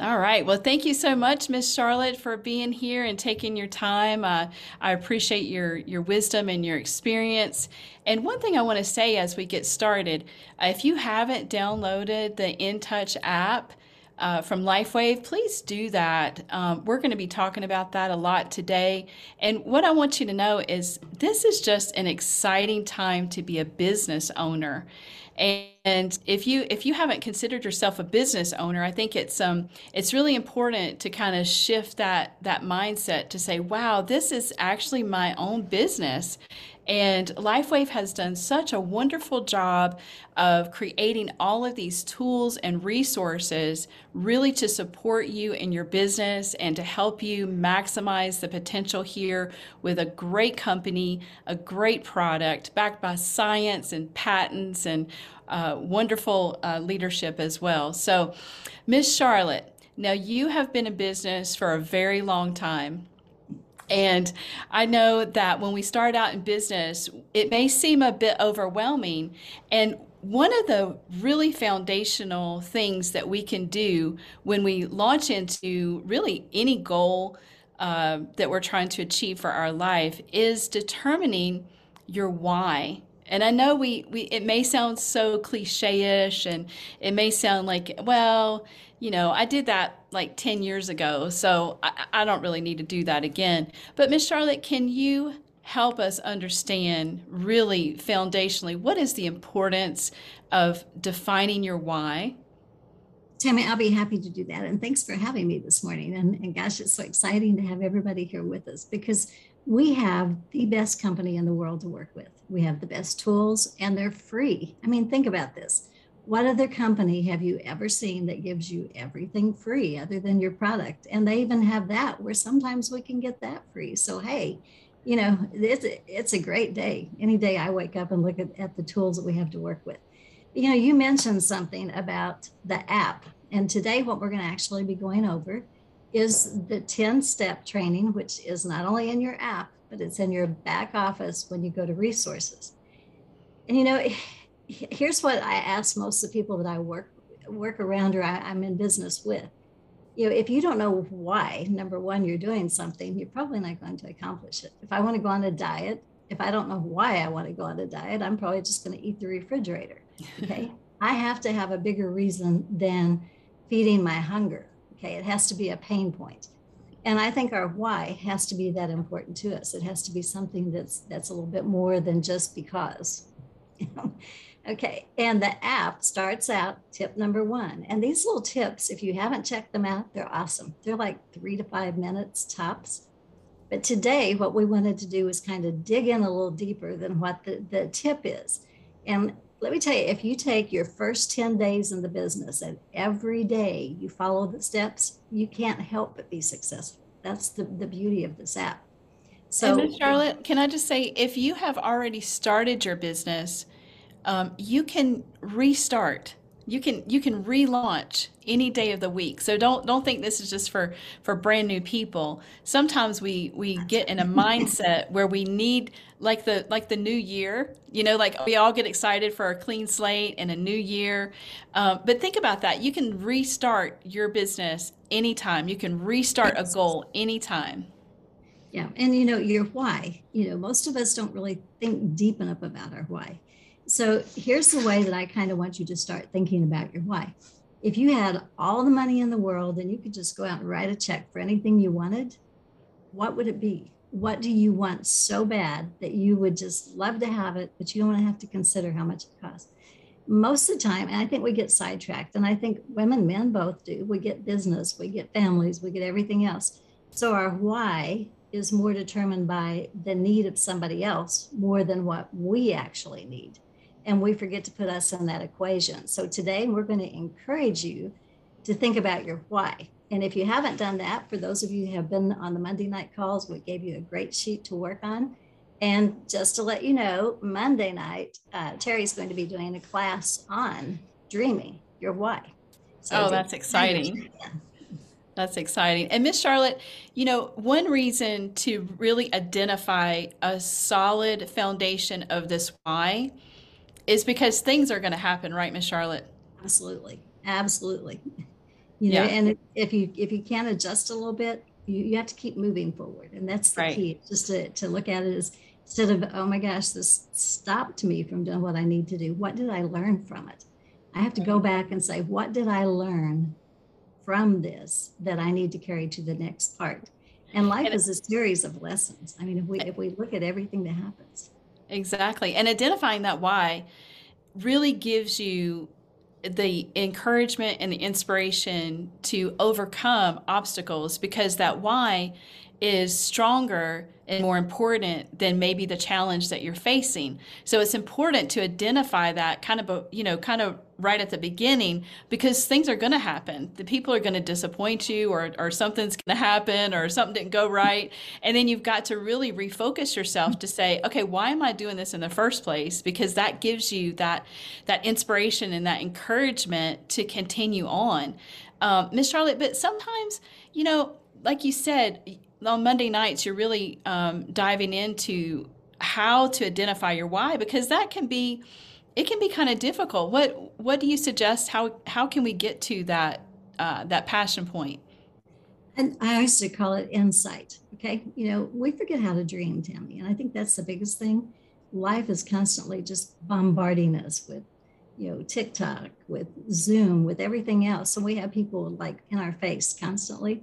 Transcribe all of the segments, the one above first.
All right. Well, thank you so much, Miss Charlotte, for being here and taking your time. Uh, I appreciate your your wisdom and your experience. And one thing I want to say as we get started, if you haven't downloaded the InTouch app, uh, from LifeWave, please do that. Um, we're going to be talking about that a lot today. And what I want you to know is this is just an exciting time to be a business owner. And if you if you haven't considered yourself a business owner, I think it's um it's really important to kind of shift that that mindset to say, wow, this is actually my own business. And LifeWave has done such a wonderful job of creating all of these tools and resources really to support you in your business and to help you maximize the potential here with a great company, a great product backed by science and patents and uh, wonderful uh, leadership as well. So, Miss Charlotte, now you have been in business for a very long time. And I know that when we start out in business, it may seem a bit overwhelming. And one of the really foundational things that we can do when we launch into really any goal uh, that we're trying to achieve for our life is determining your why. And I know we, we it may sound so cliche-ish and it may sound like, well, you know, I did that like 10 years ago, so I, I don't really need to do that again. But Miss Charlotte, can you help us understand really foundationally what is the importance of defining your why? Tammy, I'll be happy to do that. And thanks for having me this morning. And, and gosh, it's so exciting to have everybody here with us because we have the best company in the world to work with. We have the best tools and they're free. I mean, think about this what other company have you ever seen that gives you everything free other than your product? And they even have that where sometimes we can get that free. So, hey, you know, it's it's a great day. Any day I wake up and look at, at the tools that we have to work with. You know, you mentioned something about the app. And today, what we're going to actually be going over is the 10 step training, which is not only in your app, but it's in your back office when you go to resources. And, you know, here's what I ask most of the people that I work work around or I, I'm in business with. You know, if you don't know why, number one, you're doing something, you're probably not going to accomplish it. If I want to go on a diet, if I don't know why I want to go on a diet, I'm probably just going to eat the refrigerator. Okay. I have to have a bigger reason than feeding my hunger. Okay. It has to be a pain point. And I think our why has to be that important to us. It has to be something that's that's a little bit more than just because. You know? Okay, and the app starts out tip number one. And these little tips, if you haven't checked them out, they're awesome. They're like three to five minutes tops. But today, what we wanted to do is kind of dig in a little deeper than what the, the tip is. And let me tell you, if you take your first 10 days in the business and every day you follow the steps, you can't help but be successful. That's the, the beauty of this app. So. Charlotte, can I just say, if you have already started your business, um, you can restart. You can you can relaunch any day of the week. So don't don't think this is just for for brand new people. Sometimes we we get in a mindset where we need like the like the new year you know like we all get excited for a clean slate and a new year. Um, but think about that. You can restart your business anytime. You can restart a goal anytime. Yeah and you know your why. You know most of us don't really think deep enough about our why so here's the way that I kind of want you to start thinking about your why. If you had all the money in the world and you could just go out and write a check for anything you wanted, what would it be? What do you want so bad that you would just love to have it, but you don't want to have to consider how much it costs? Most of the time, and I think we get sidetracked, and I think women, men both do. We get business, we get families, we get everything else. So our why is more determined by the need of somebody else more than what we actually need and we forget to put us in that equation. So today we're going to encourage you to think about your why. And if you haven't done that, for those of you who have been on the Monday night calls, we gave you a great sheet to work on. And just to let you know, Monday night, uh, Terry's going to be doing a class on dreaming your why. So oh, that's exciting. That's exciting. And Miss Charlotte, you know, one reason to really identify a solid foundation of this why is because things are going to happen, right, Miss Charlotte? Absolutely. Absolutely. You know, yeah. and if you if you can't adjust a little bit, you, you have to keep moving forward. And that's the right. key, just to, to look at it as instead of, oh my gosh, this stopped me from doing what I need to do. What did I learn from it? I have to go mm-hmm. back and say, what did I learn from this that I need to carry to the next part? And life and is a series of lessons. I mean, if we if we look at everything that happens. Exactly. And identifying that why really gives you the encouragement and the inspiration to overcome obstacles because that why is stronger and more important than maybe the challenge that you're facing. So it's important to identify that kind of, you know, kind of right at the beginning because things are going to happen. The people are going to disappoint you or, or something's going to happen or something didn't go right. And then you've got to really refocus yourself to say, okay, why am I doing this in the first place? Because that gives you that, that inspiration and that encouragement to continue on. Um, Miss Charlotte, but sometimes, you know, like you said, on Monday nights, you're really um, diving into how to identify your why because that can be it can be kind of difficult. What what do you suggest? How how can we get to that uh, that passion point? And I used to call it insight. Okay, you know we forget how to dream, Tammy, and I think that's the biggest thing. Life is constantly just bombarding us with you know TikTok, with Zoom, with everything else. So we have people like in our face constantly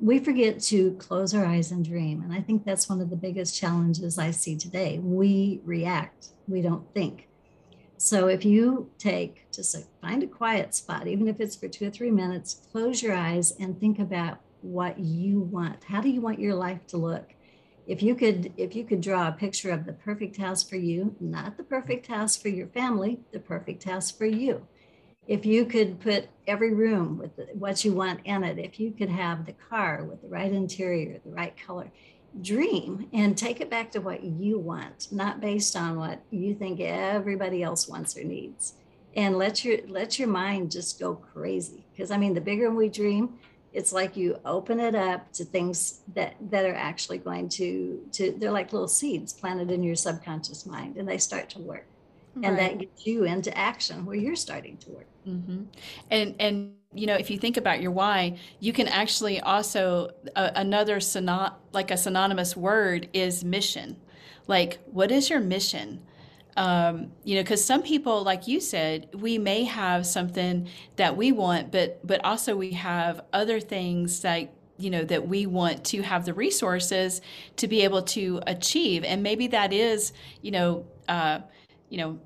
we forget to close our eyes and dream. And I think that's one of the biggest challenges I see today. We react, we don't think. So if you take just a, find a quiet spot, even if it's for two or three minutes, close your eyes and think about what you want. How do you want your life to look? If you could, if you could draw a picture of the perfect house for you, not the perfect house for your family, the perfect house for you if you could put every room with what you want in it, if you could have the car with the right interior, the right color, dream and take it back to what you want, not based on what you think everybody else wants or needs. And let your let your mind just go crazy. Because I mean, the bigger we dream, it's like you open it up to things that that are actually going to to they're like little seeds planted in your subconscious mind and they start to work and right. that gets you into action where you're starting to work mm-hmm. and and you know if you think about your why you can actually also uh, another synony- like a synonymous word is mission like what is your mission um, you know because some people like you said we may have something that we want but but also we have other things like you know that we want to have the resources to be able to achieve and maybe that is you know uh, you know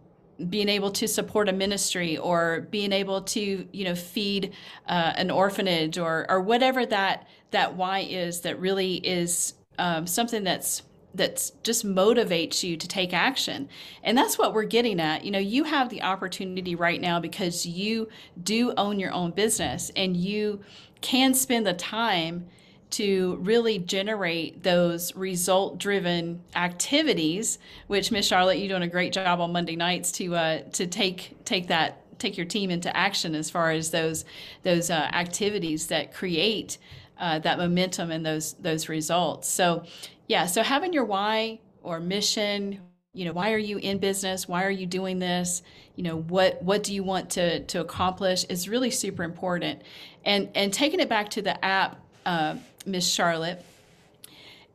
being able to support a ministry or being able to you know feed uh, an orphanage or or whatever that that why is that really is um, something that's that's just motivates you to take action. And that's what we're getting at. You know you have the opportunity right now because you do own your own business and you can spend the time to really generate those result driven activities which miss charlotte you're doing a great job on monday nights to uh, to take take that take your team into action as far as those those uh, activities that create uh, that momentum and those those results. So yeah so having your why or mission you know why are you in business? Why are you doing this? You know what what do you want to to accomplish is really super important. And and taking it back to the app uh, Miss Charlotte,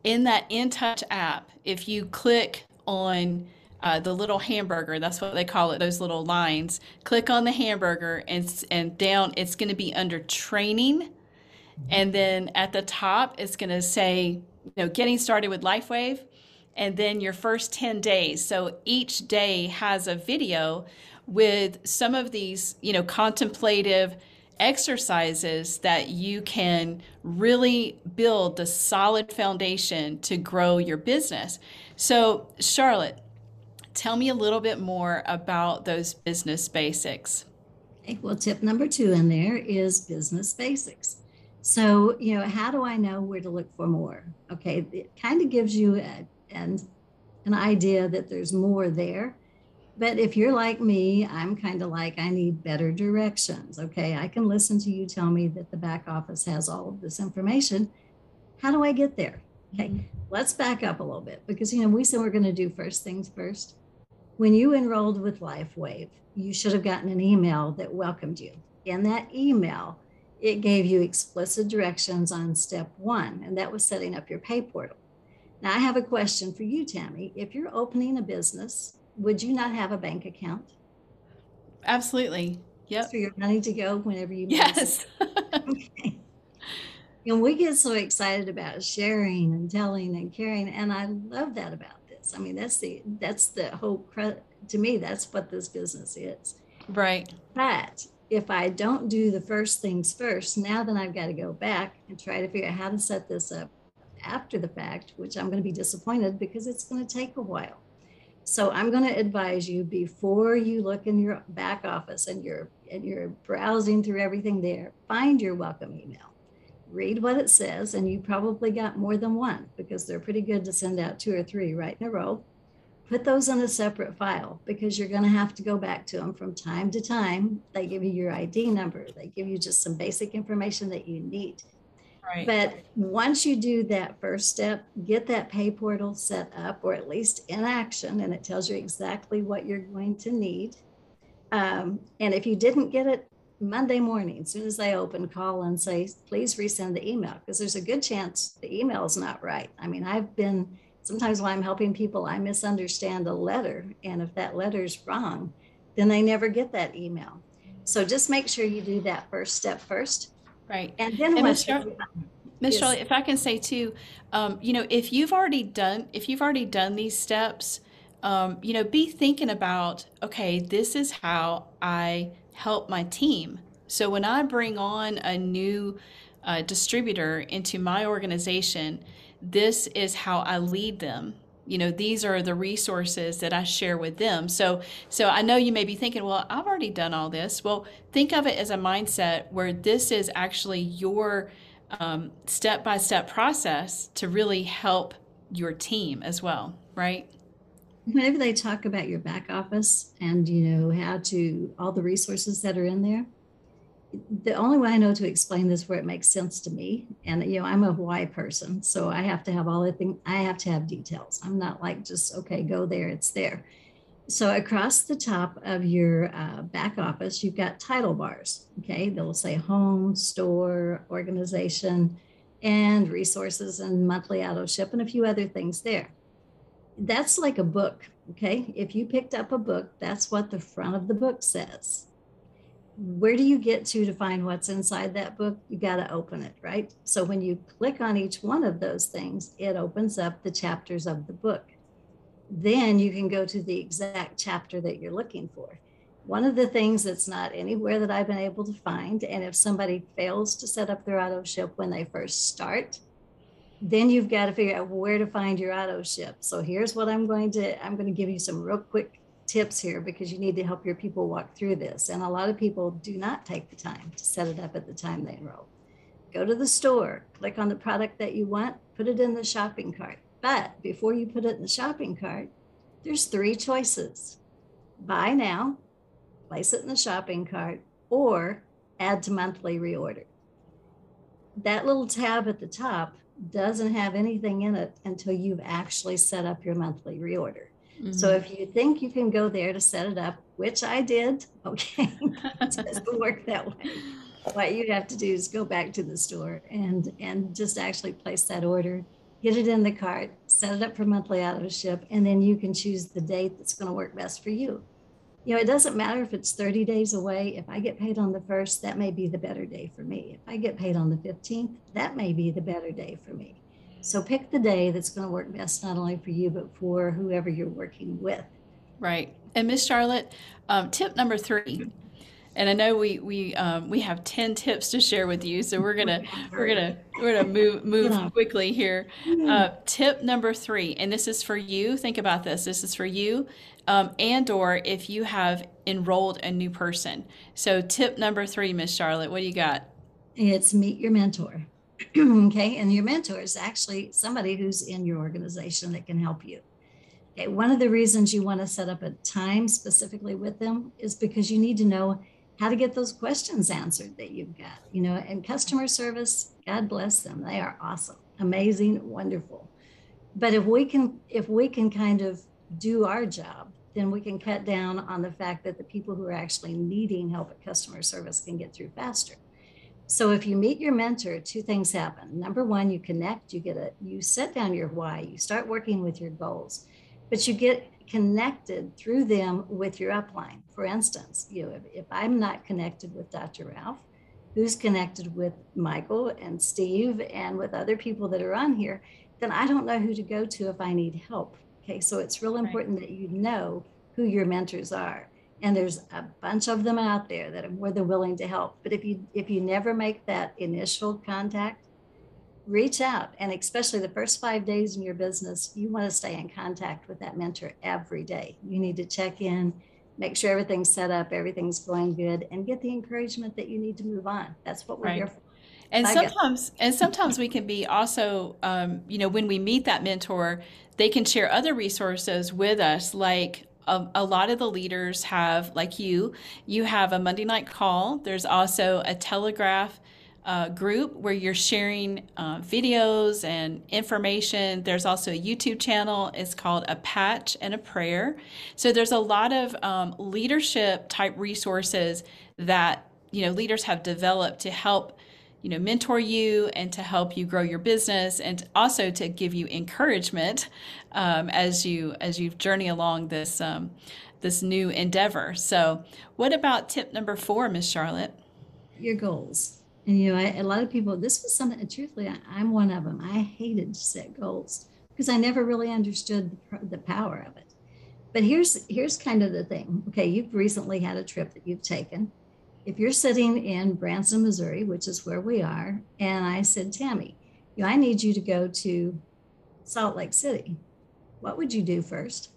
in that In Touch app, if you click on uh, the little hamburger, that's what they call it, those little lines, click on the hamburger and, and down, it's going to be under training. And then at the top, it's going to say, you know, getting started with LifeWave and then your first 10 days. So each day has a video with some of these, you know, contemplative exercises that you can really build the solid foundation to grow your business. So, Charlotte, tell me a little bit more about those business basics. Okay, well, tip number two in there is business basics. So, you know, how do I know where to look for more? Okay, it kind of gives you a, an, an idea that there's more there but if you're like me, I'm kind of like, I need better directions. Okay. I can listen to you tell me that the back office has all of this information. How do I get there? Okay. Mm-hmm. Let's back up a little bit because, you know, we said we're going to do first things first. When you enrolled with LifeWave, you should have gotten an email that welcomed you. In that email, it gave you explicit directions on step one, and that was setting up your pay portal. Now, I have a question for you, Tammy. If you're opening a business, would you not have a bank account? Absolutely. Yep. For your money to go whenever you Yes. okay. And we get so excited about sharing and telling and caring, and I love that about this. I mean, that's the that's the whole to me. That's what this business is. Right. But if I don't do the first things first, now then I've got to go back and try to figure out how to set this up after the fact, which I'm going to be disappointed because it's going to take a while. So I'm going to advise you before you look in your back office and you're and you're browsing through everything there, find your welcome email. Read what it says, and you probably got more than one because they're pretty good to send out two or three right in a row. Put those in a separate file because you're going to have to go back to them from time to time. They give you your ID number, they give you just some basic information that you need Right. But once you do that first step, get that pay portal set up or at least in action, and it tells you exactly what you're going to need. Um, and if you didn't get it Monday morning, as soon as they open, call and say, please resend the email because there's a good chance the email is not right. I mean, I've been sometimes when I'm helping people, I misunderstand a letter. And if that letter is wrong, then they never get that email. So just make sure you do that first step first Right. And then and Miss Char- yes. Charlotte, if I can say too, um, you know, if you've already done if you've already done these steps, um, you know, be thinking about okay, this is how I help my team. So when I bring on a new uh, distributor into my organization, this is how I lead them you know these are the resources that i share with them. So so i know you may be thinking well i've already done all this. Well think of it as a mindset where this is actually your um, step-by-step process to really help your team as well right? Whenever they talk about your back office and you know how to all the resources that are in there the only way I know to explain this where it makes sense to me, and you know, I'm a why person, so I have to have all the thing. I have to have details. I'm not like just okay, go there, it's there. So across the top of your uh, back office, you've got title bars. Okay, they'll say home, store, organization, and resources, and monthly auto ship, and a few other things there. That's like a book. Okay, if you picked up a book, that's what the front of the book says where do you get to to find what's inside that book? You got to open it, right? So when you click on each one of those things, it opens up the chapters of the book. Then you can go to the exact chapter that you're looking for. One of the things that's not anywhere that I've been able to find, and if somebody fails to set up their auto ship when they first start, then you've got to figure out where to find your auto ship. So here's what I'm going to I'm going to give you some real quick tips here because you need to help your people walk through this. And a lot of people do not take the time to set it up at the time they enroll. Go to the store, click on the product that you want, put it in the shopping cart. But before you put it in the shopping cart, there's three choices buy now, place it in the shopping cart, or add to monthly reorder. That little tab at the top doesn't have anything in it until you've actually set up your monthly reorder. Mm-hmm. So if you think you can go there to set it up, which I did, okay, it doesn't work that way. What you have to do is go back to the store and and just actually place that order, get it in the cart, set it up for monthly auto ship, and then you can choose the date that's going to work best for you. You know, it doesn't matter if it's 30 days away. If I get paid on the first, that may be the better day for me. If I get paid on the 15th, that may be the better day for me. So pick the day that's going to work best, not only for you, but for whoever you're working with. Right. And Miss Charlotte, um, tip number three. And I know we we um, we have ten tips to share with you, so we're gonna we're gonna we're gonna move move yeah. quickly here. Uh, tip number three, and this is for you. Think about this. This is for you, um, and or if you have enrolled a new person. So tip number three, Miss Charlotte, what do you got? It's meet your mentor. okay. And your mentor is actually somebody who's in your organization that can help you. Okay. One of the reasons you want to set up a time specifically with them is because you need to know how to get those questions answered that you've got, you know, and customer service, God bless them. They are awesome, amazing, wonderful. But if we can, if we can kind of do our job, then we can cut down on the fact that the people who are actually needing help at customer service can get through faster So if you meet your mentor, two things happen. Number one, you connect, you get a, you set down your why, you start working with your goals, but you get connected through them with your upline. For instance, you know, if, if I'm not connected with Dr. Ralph, who's connected with Michael and Steve and with other people that are on here, then I don't know who to go to if I need help. Okay, so it's real important right. that you know who your mentors are and there's a bunch of them out there that are more than willing to help. But if you if you never make that initial contact reach out. And especially the first five days in your business you want to stay in contact with that mentor every day. You need to check in make sure everything's set up everything's going good and get the encouragement that you need to move on. That's what we're right. here for. And I sometimes and sometimes we can be also um, you know when we meet that mentor they can share other resources with us like a, a, lot of the leaders have, like you, you have a Monday night call. There's also a Telegram uh, group where you're sharing uh, videos and information. There's also a YouTube channel. It's called A Patch and a Prayer. So there's a lot of um, leadership type resources that you know leaders have developed to help you know mentor you and to help you grow your business and also to give you encouragement um, as you as you journey along this um, this new endeavor. So what about tip number four miss charlotte? Your goals. And you know I, a lot of people this was something truthfully I, i'm one of them i hated to set goals because i never really understood the, the power of it. But here's here's kind of the thing. Okay you've recently had a trip that you've taken if you're sitting in Branson, Missouri, which is where we are, and I said, Tammy, you know, I need you to go to Salt Lake City, what would you do first?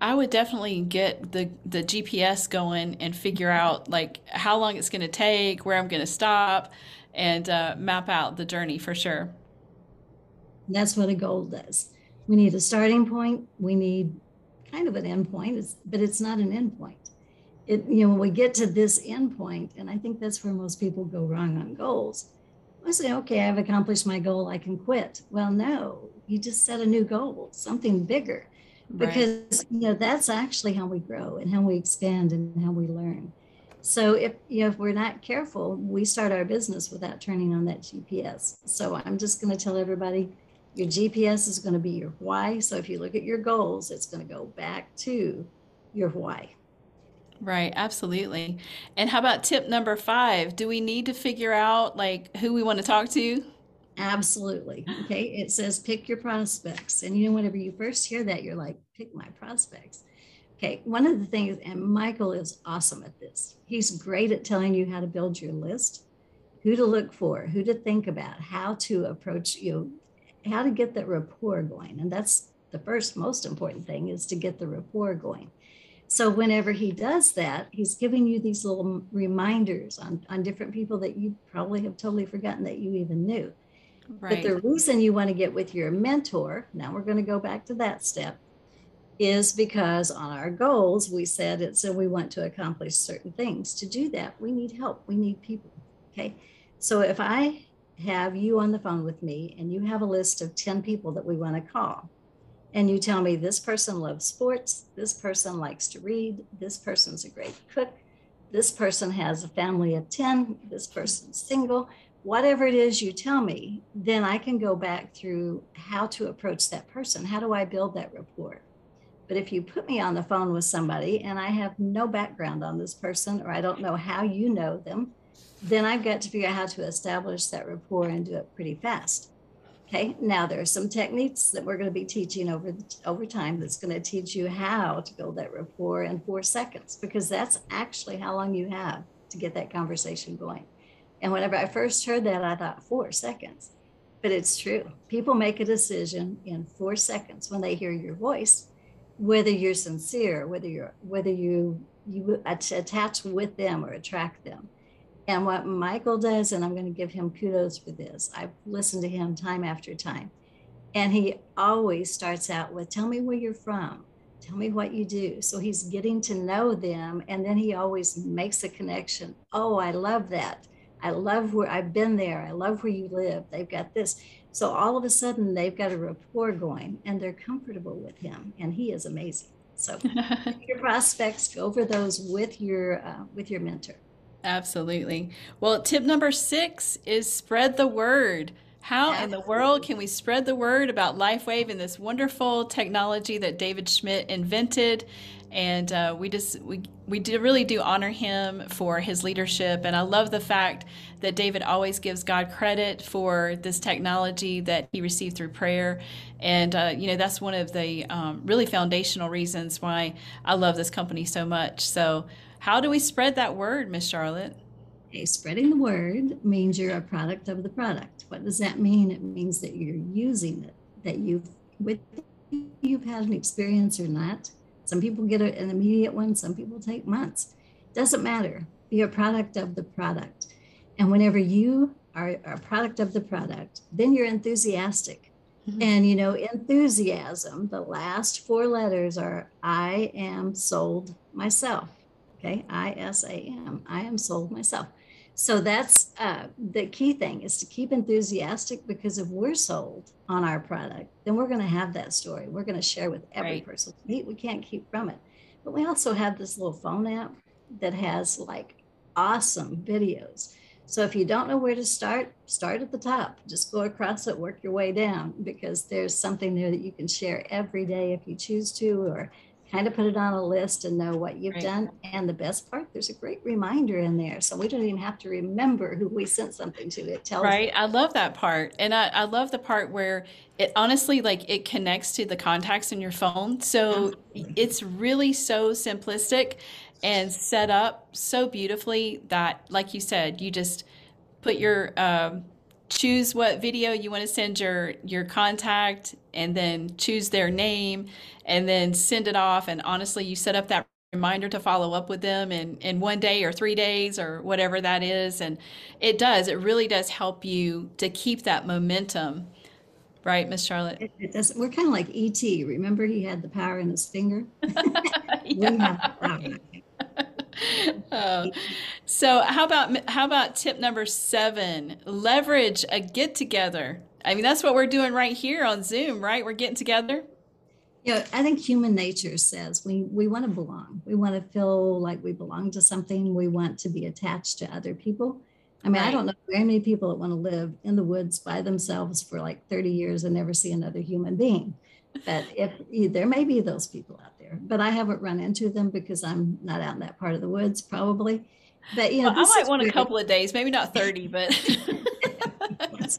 I would definitely get the the GPS going and figure out like how long it's going to take, where I'm going to stop, and uh, map out the journey for sure. That's what a goal does. We need a starting point. We need kind of an end point, but it's not an end point it, you know, when we get to this end point, and I think that's where most people go wrong on goals. I say, okay, I've accomplished my goal, I can quit. Well, no, you just set a new goal, something bigger, because right. you know that's actually how we grow and how we expand and how we learn. So if you know if we're not careful, we start our business without turning on that GPS. So I'm just going to tell everybody, your GPS is going to be your why. So if you look at your goals, it's going to go back to your why. Right, absolutely. And how about tip number five? Do we need to figure out like who we want to talk to? Absolutely. Okay. It says pick your prospects. And you know, whenever you first hear that, you're like, pick my prospects. Okay. One of the things, and Michael is awesome at this, he's great at telling you how to build your list, who to look for, who to think about, how to approach you, how to get that rapport going. And that's the first most important thing is to get the rapport going. So whenever he does that, he's giving you these little reminders on, on different people that you probably have totally forgotten that you even knew. Right. But the reason you want to get with your mentor, now we're going to go back to that step, is because on our goals, we said it so we want to accomplish certain things. To do that, we need help. We need people. Okay. So if I have you on the phone with me and you have a list of 10 people that we want to call, and you tell me this person loves sports, this person likes to read, this person's a great cook, this person has a family of 10, this person's single, whatever it is you tell me, then I can go back through how to approach that person. How do I build that rapport? But if you put me on the phone with somebody and I have no background on this person or I don't know how you know them, then I've got to figure out how to establish that rapport and do it pretty fast. Okay, now there are some techniques that we're going to be teaching over over time that's going to teach you how to build that rapport in four seconds because that's actually how long you have to get that conversation going. And whenever I first heard that, I thought four seconds, but it's true. People make a decision in four seconds when they hear your voice, whether you're sincere, whether you're whether you you attach with them or attract them. And what Michael does, and I'm going to give him kudos for this, I've listened to him time after time. And he always starts out with, Tell me where you're from. Tell me what you do. So he's getting to know them. And then he always makes a connection. Oh, I love that. I love where I've been there. I love where you live. They've got this. So all of a sudden, they've got a rapport going and they're comfortable with him. And he is amazing. So your prospects, go over those with your uh, with your mentor. Absolutely. Well, tip number six is spread the word. How in the world can we spread the word about LifeWave and this wonderful technology that David Schmidt invented? And uh, we just we we do really do honor him for his leadership. And I love the fact that David always gives God credit for this technology that he received through prayer. And uh, you know that's one of the um, really foundational reasons why I love this company so much. So how do we spread that word, Miss Charlotte? Okay, spreading the word means you're a product of the product. What does that mean? It means that you're using it, that you've with you've had an experience or not. Some people get an immediate one, some people take months. Doesn't matter. Be a product of the product. And whenever you are a product of the product, then you're enthusiastic. Mm-hmm. And you know, enthusiasm, the last four letters are I am sold myself. Okay, I S A M. I am sold myself. So that's uh, the key thing is to keep enthusiastic because if we're sold on our product, then we're going to have that story. We're going to share with every right. person. We, we can't keep from it. But we also have this little phone app that has like awesome videos. So if you don't know where to start, start at the top. Just go across it, work your way down because there's something there that you can share every day if you choose to, or kind of put it on a list and know what you've right. done. And the best part, there's a great reminder in there. So we don't even have to remember who we sent something to. It tells Right. I love that part. And I, I love the part where it honestly like it connects to the contacts in your phone. So it's really so simplistic and set up so beautifully that like you said, you just put your um, choose what video you want to send your your contact and then choose their name and then send it off. And honestly you set up that reminder to follow up with them in in one day or three days or whatever that is. And it does it really does help you to keep that momentum. Right miss charlotte? It, it, does we're kind of like et remember he had the power in his finger? Yeah, we have the power oh. So how about how about tip number seven? Leverage a get together. I mean, that's what we're doing right here on Zoom, right? We're getting together. Yeah, you know, I think human nature says we we want to belong. We want to feel like we belong to something. We want to be attached to other people. I mean, right. I don't know very many people that want to live in the woods by themselves for like 30 years and never see another human being. But if there may be those people out there, but I haven't run into them because I'm not out in that part of the woods, probably. But you know, well, I might want a couple of days, maybe not 30, but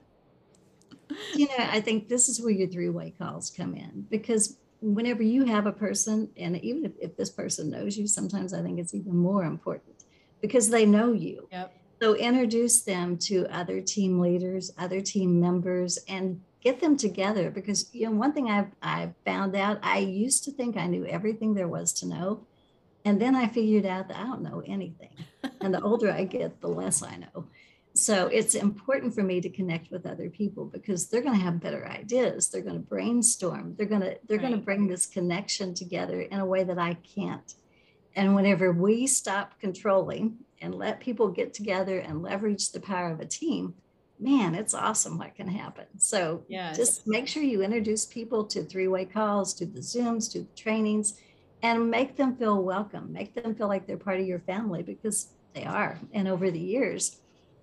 you know, I think this is where your three-way calls come in because whenever you have a person, and even if, if this person knows you, sometimes I think it's even more important because they know you. Yep. So introduce them to other team leaders, other team members, and get them together because you know one thing I've I found out I used to think I knew everything there was to know, and then I figured out that I don't know anything. and the older I get, the less I know. So it's important for me to connect with other people because they're going to have better ideas. They're going to brainstorm. They're going to they're right. going to bring this connection together in a way that I can't. And whenever we stop controlling and let people get together and leverage the power of a team, man, it's awesome what can happen. So yes. just make sure you introduce people to three way calls, to the Zooms, to the trainings, and make them feel welcome. Make them feel like they're part of your family because they are. And over the years,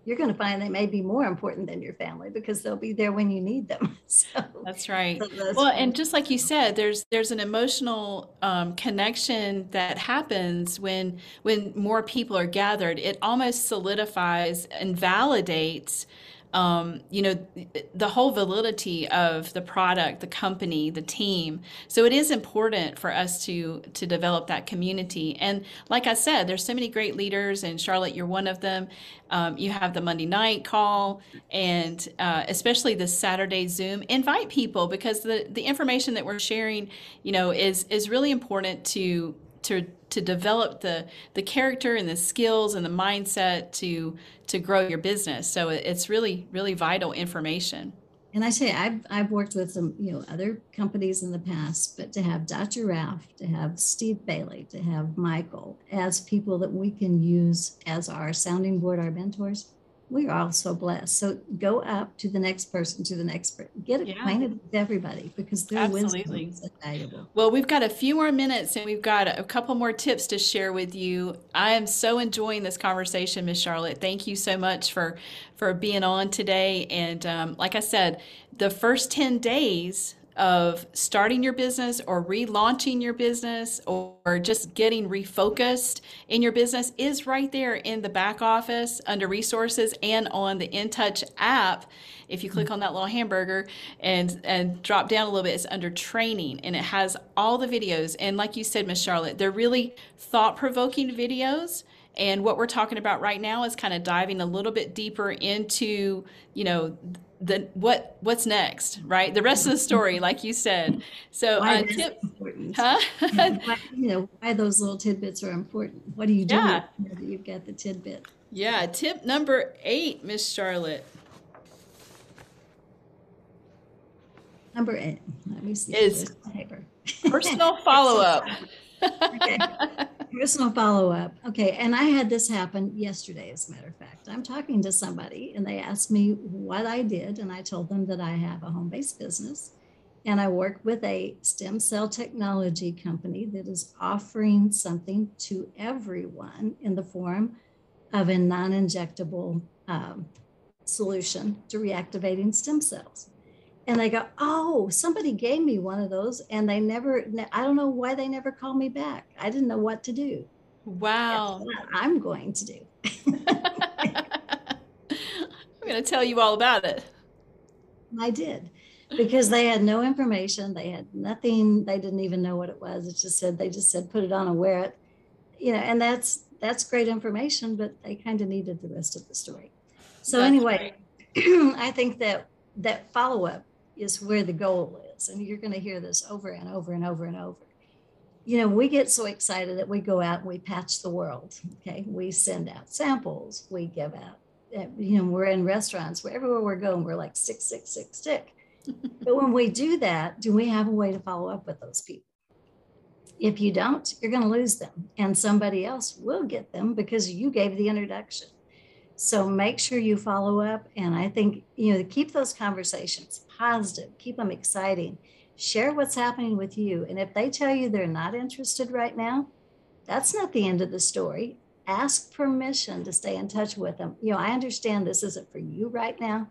you're going to find they may be more important than your family because they'll be there when you need them. So that's right. So that's well, and just like you said, there's there's an emotional um, connection that happens when when more people are gathered. It almost solidifies and validates um, you know, the whole validity of the product, the company, the team. So it is important for us to to develop that community. And like I said, there's so many great leaders, and Charlotte, you're one of them. Um, you have the Monday night call, and uh, especially the Saturday Zoom. Invite people because the the information that we're sharing, you know, is is really important to to to develop the the character and the skills and the mindset to to grow your business. So it's really really vital information. And I say I've I've worked with some you know other companies in the past, but to have Dr. Ralph, to have Steve Bailey, to have Michael as people that we can use as our sounding board, our mentors, we are all so blessed. So go up to the next person, to the next person, get Yeah, acquainted with everybody because their wisdom absolutely. is invaluable. Well, we've got a few more minutes and we've got a couple more tips to share with you. I am so enjoying this conversation, Miss Charlotte. Thank you so much for for being on today. And um, like I said, the first 10 days of starting your business or relaunching your business or just getting refocused in your business is right there in the back office under resources and on the InTouch app. If you click mm-hmm. on that little hamburger and and drop down a little bit, it's under training and it has all the videos. And like you said, Miss Charlotte, they're really thought-provoking videos. And what we're talking about right now is kind of diving a little bit deeper into, you know, the what what's next, right? The rest of the story, like you said. So, Why uh, tip, important. huh? Why, you know, why those little tidbits are important. What do you do Yeah. with it? You've got the tidbit. Yeah, tip number eight, Miss Charlotte, Number eight. Let me see. Is- paper? personal follow-up. Okay. Personal follow up. Okay. And I had this happen yesterday, as a matter of fact. I'm talking to somebody and they asked me what I did. And I told them that I have a home based business and I work with a stem cell technology company that is offering something to everyone in the form of a non injectable um, solution to reactivating stem cells. And they go, Oh, somebody gave me one of those. And they never, I don't know why they never called me back. I didn't know what to do. Wow. I'm going to do. I'm going to tell you all about it. I did because they had no information. They had nothing. They didn't even know what it was. It just said, they just said, put it on and wear it. You know, and that's, that's great information, but they kind of needed the rest of the story. So That's anyway. I think that that follow up is where the goal is. And you're going to hear this over and over and over and over. You know, we get so excited that we go out and we patch the world. Okay. We send out samples, we give out, uh, you know, we're in restaurants, wherever we're going, we're like stick, stick, stick, stick. but when we do that, do we have a way to follow up with those people? If you don't, you're going to lose them, and somebody else will get them because you gave the introduction. So make sure you follow up. And I think, you know, keep those conversations positive, keep them exciting, share what's happening with you. And if they tell you they're not interested right now, that's not the end of the story. Ask permission to stay in touch with them. You know, I understand this isn't for you right now,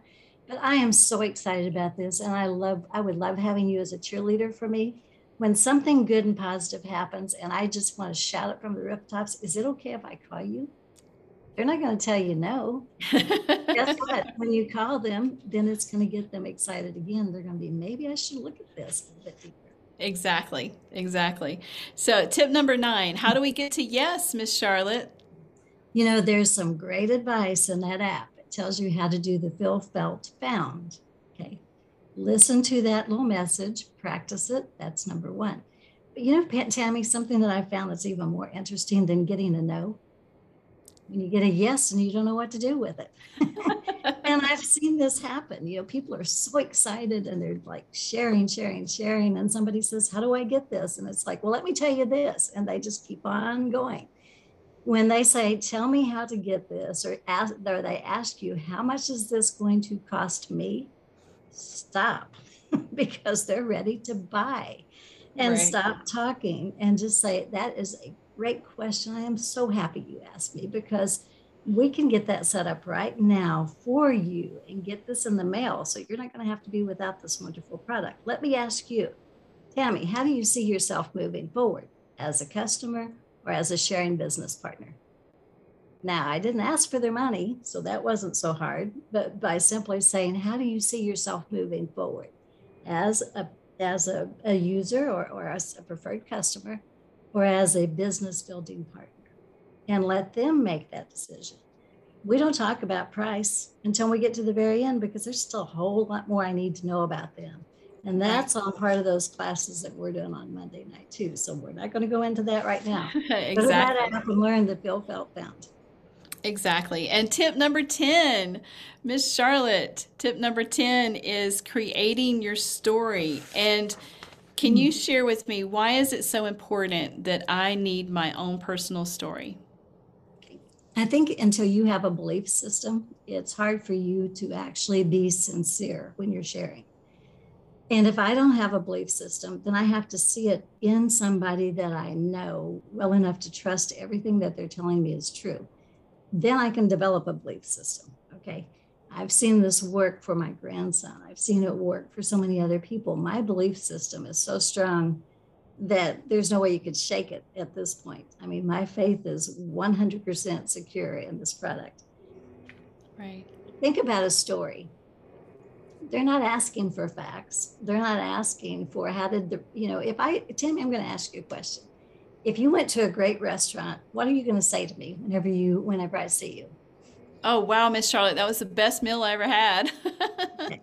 but I am so excited about this. And I love, I would love having you as a cheerleader for me. When something good and positive happens, and I just want to shout it from the rooftops, is it okay if I call you? They're not going to tell you no. Guess what? When you call them, then it's going to get them excited again. They're going to be, maybe I should look at this a bit deeper. Exactly. Exactly. So, tip number nine how do we get to yes, Miss Charlotte? You know, there's some great advice in that app. It tells you how to do the feel, felt, found. Okay. Listen to that little message, practice it. That's number one. But you know, Tammy, something that I found that's even more interesting than getting a no. When you get a yes and you don't know what to do with it. and I've seen this happen. You know, people are so excited and they're like sharing, sharing, sharing. And somebody says, How do I get this? And it's like, Well, let me tell you this. And they just keep on going. When they say, Tell me how to get this, or, ask, or they ask you, How much is this going to cost me? Stop because they're ready to buy and Right. stop talking and just say, That is a great question. I am so happy you asked me because we can get that set up right now for you and get this in the mail. So you're not going to have to be without this wonderful product. Let me ask you, Tammy, how do you see yourself moving forward as a customer or as a sharing business partner? Now, I didn't ask for their money, so that wasn't so hard, but by simply saying, how do you see yourself moving forward as a as a, a user or, or as a preferred customer or as a business building partner? and let them make that decision. We don't talk about price until we get to the very end because there's still a whole lot more I need to know about them. And that's all part of those classes that we're doing on Monday night too. So we're not going to go into that right now. Go to that exactly. app and learn the feel felt found. Exactly. And tip number 10, Miss Charlotte, tip number 10 is creating your story. And can hmm. you share with me why is it so important that I need my own personal story? I think until you have a belief system, it's hard for you to actually be sincere when you're sharing. And if I don't have a belief system, then I have to see it in somebody that I know well enough to trust everything that they're telling me is true. Then I can develop a belief system. Okay. I've seen this work for my grandson. I've seen it work for so many other people. My belief system is so strong that there's no way you could shake it at this point. I mean, my faith is 100% secure in this product. Right. Think about a story they're not asking for facts. They're not asking for how did the, you know, if I, Tammy, I'm going to ask you a question. If you went to a great restaurant, what are you going to say to me whenever you, whenever I see you? Oh, wow, Miss Charlotte, that was the best meal I ever had.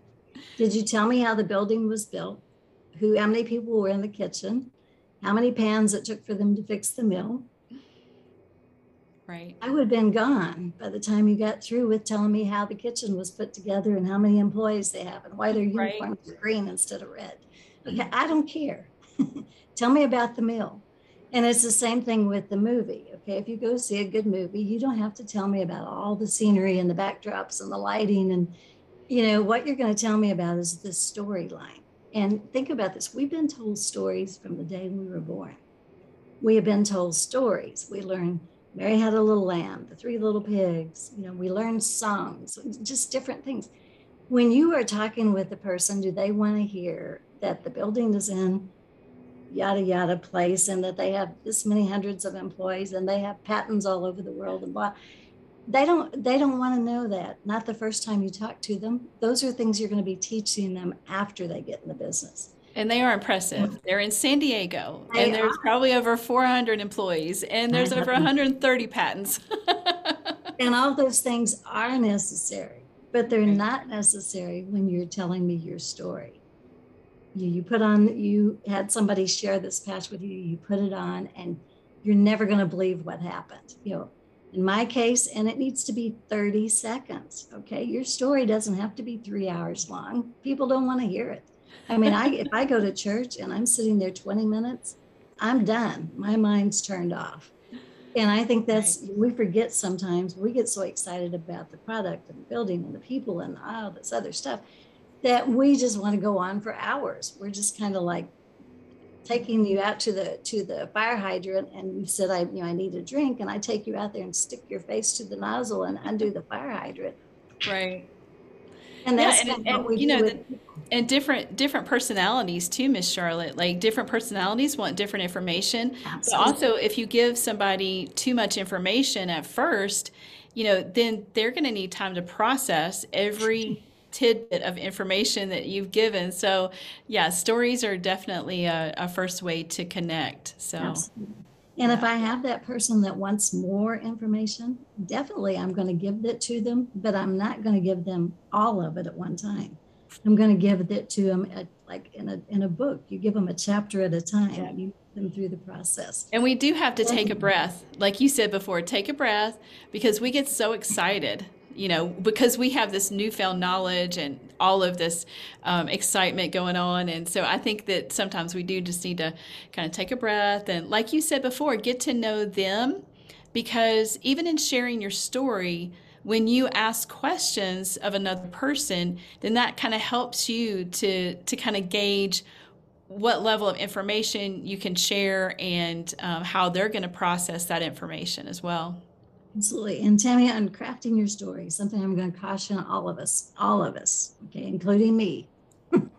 Did you tell me how the building was built? Who, how many people were in the kitchen? How many pans it took for them to fix the meal? Right. I would have been gone by the time you got through with telling me how the kitchen was put together and how many employees they have and why their uniforms right. are green instead of red. Okay, mm-hmm. I don't care. Tell me about the meal. And it's the same thing with the movie. Okay, if you go see a good movie, you don't have to tell me about all the scenery and the backdrops and the lighting. And, you know, what you're going to tell me about is the storyline. And think about this we've been told stories from the day we were born. We have been told stories. We learn Mary had a little lamb, the three little pigs. You know, we learned songs, just different things. When you are talking with a person, do they want to hear that the building is in yada yada place and that they have this many hundreds of employees and they have patents all over the world and blah? They don't they don't want to know that. Not the first time you talk to them. Those are things you're going to be teaching them after they get in the business. And they are impressive. They're in San Diego, they and there's are. probably over 400 employees, and there's over 130 patents. and all those things are necessary, but they're not necessary when you're telling me your story. You, you put on, you had somebody share this patch with you, you put it on, and you're never going to believe what happened. You know, in my case, and it needs to be 30 seconds. Okay. Your story doesn't have to be three hours long. People don't want to hear it. I mean, I if I go to church and I'm sitting there 20 minutes, I'm done. My mind's turned off. And I think that's right. we forget sometimes we get so excited about the product and the building and the people and all this other stuff that we just want to go on for hours. We're just kind of like taking you out to the to the fire hydrant and you said I you know I need a drink and I take you out there and stick your face to the nozzle and undo the fire hydrant. Right. And that's yeah, and, and you know, the, and different different personalities too, Miss Charlotte. Like different personalities want different information. Absolutely. But also, if you give somebody too much information at first, you know, then they're going to need time to process every tidbit of information that you've given. So, yeah, stories are definitely a, a first way to connect. So. Absolutely. And if I have that person that wants more information, definitely I'm going to give it to them, but I'm not going to give them all of it at one time. I'm going to give it to them at, like in a in a book. You give them a chapter at a time. Yeah. You them through the process. And we do have to take a breath. Like you said before, take a breath because we get so excited you know, because we have this newfound knowledge and all of this um, excitement going on. And so I think that sometimes we do just need to kind of take a breath and, like you said before, get to know them because even in sharing your story, when you ask questions of another person, then that kind of helps you to to kind of gauge what level of information you can share and um, how they're going to process that information as well. Absolutely. And Tammy, on crafting your story, something I'm going to caution all of us, all of us, okay, including me. and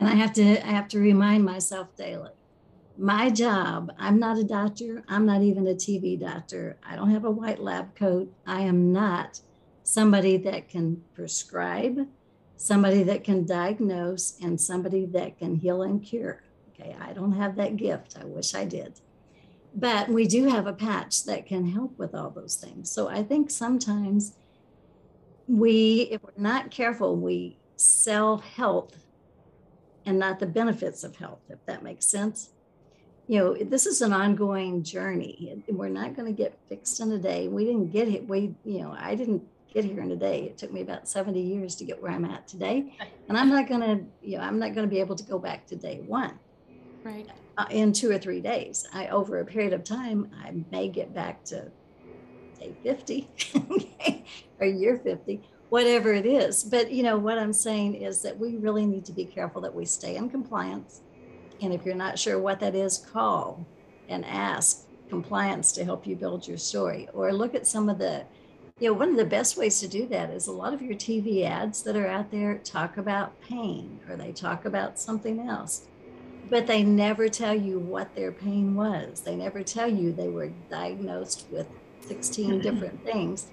I have to I have to remind myself daily. My job, I'm not a doctor, I'm not even a TV doctor. I don't have a white lab coat. I am not somebody that can prescribe, somebody that can diagnose, and somebody that can heal and cure. Okay, I don't have that gift. I wish I did but we do have a patch that can help with all those things. So I think sometimes we, if we're not careful, we sell health and not the benefits of health, if that makes sense. You know, this is an ongoing journey. We're not going to get fixed in a day. We didn't get it. We, you know, I didn't get here in a day. It took me about 70 years to get where I'm at today. And I'm not going to, you know, I'm not going to be able to go back to day one. Right uh, in two or three days. I over a period of time, I may get back to day 50, or year 50, whatever it is. But you know, what I'm saying is that we really need to be careful that we stay in compliance. And if you're not sure what that is, call and ask compliance to help you build your story or look at some of the you know one of the best ways to do that is a lot of your tv ads that are out there talk about pain or they talk about something else but they never tell you what their pain was they never tell you they were diagnosed with 16 mm-hmm. different things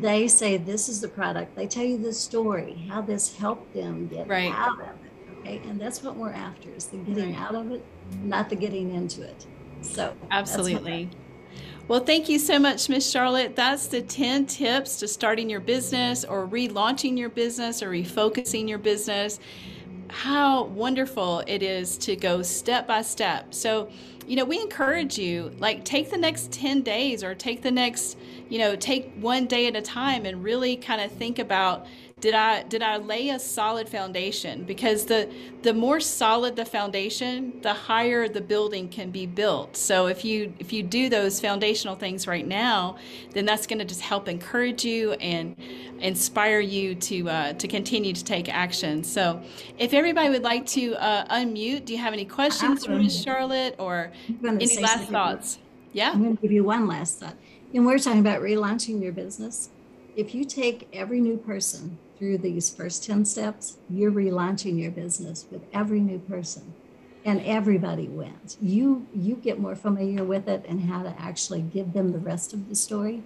they say this is the product they tell you the story how this helped them get right. out of it okay and that's what we're after is the getting right. out of it not the getting into it so absolutely. Well, thank you so much, Miss Charlotte. That's the 10 tips to starting your business or relaunching your business or refocusing your business. How wonderful it is to go step by step. So, you know, we encourage you, like, take the next 10 days or take the next, you know, take one day at a time and really kind of think about did I did I lay a solid foundation? Because the the more solid the foundation, the higher the building can be built. So if you if you do those foundational things right now, then that's going to just help encourage you and inspire you to uh, to continue to take action. So if everybody would like to uh, unmute, do you have any questions for Ms. Charlotte or any last thoughts? Yeah, I'm going to give you one last thought. And we're talking about relaunching your business. If you take every new person through these first 10 steps, you're relaunching your business with every new person and everybody wins. You you get more familiar with it and how to actually give them the rest of the story.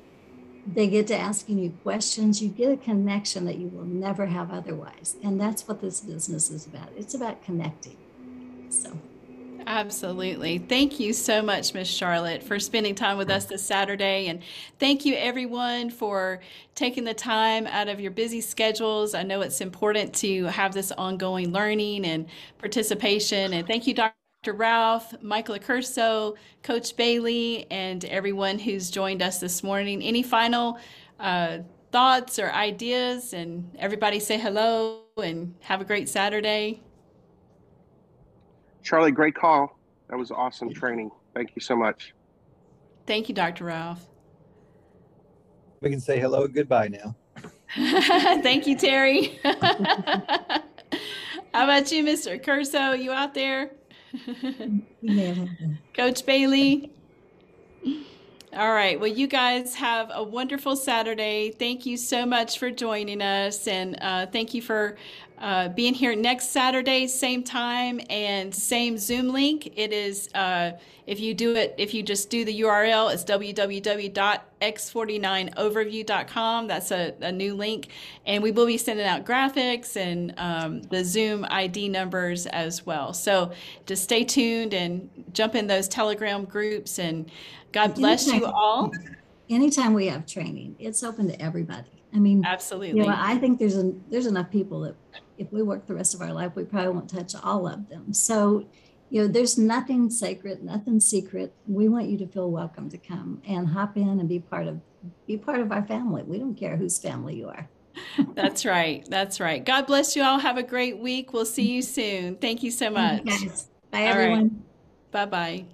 They get to asking you questions. You get a connection that you will never have otherwise. And that's what this business is about. It's about connecting. So Absolutely. Thank you so much, Miss Charlotte, for spending time with us this Saturday. And thank you, everyone, for taking the time out of your busy schedules. I know it's important to have this ongoing learning and participation. And thank you, Dr. Ralph, Michael Accurso, Coach Bailey, and everyone who's joined us this morning. Any final uh, thoughts or ideas? And everybody say hello and have a great Saturday. Charlie, great call. That was awesome training. Thank you so much. Thank you, Dr. Ralph. We can say hello and goodbye now. Thank you, Terry. How about you, Mr. Curso? You out there? Coach Bailey? All right. Well, you guys have a wonderful Saturday. Thank you so much for joining us. And uh, thank you for uh, being here next Saturday, same time and same Zoom link. It is, uh, if you do it, if you just do the URL, it's www.x49overview.com. That's a, a new link. And we will be sending out graphics and um, the Zoom ID numbers as well. So just stay tuned and jump in those Telegram groups. And God bless anytime, you all. Anytime we have training, it's open to everybody. I mean, absolutely. You know, I think there's a, there's enough people that if we work the rest of our life, we probably won't touch all of them. So, you know, there's nothing sacred, nothing secret. We want you to feel welcome to come and hop in and be part of be part of our family. We don't care whose family you are. That's right. That's right. God bless you all. Have a great week. We'll see you soon. Thank you so much. Bye, everyone. Right. Bye bye.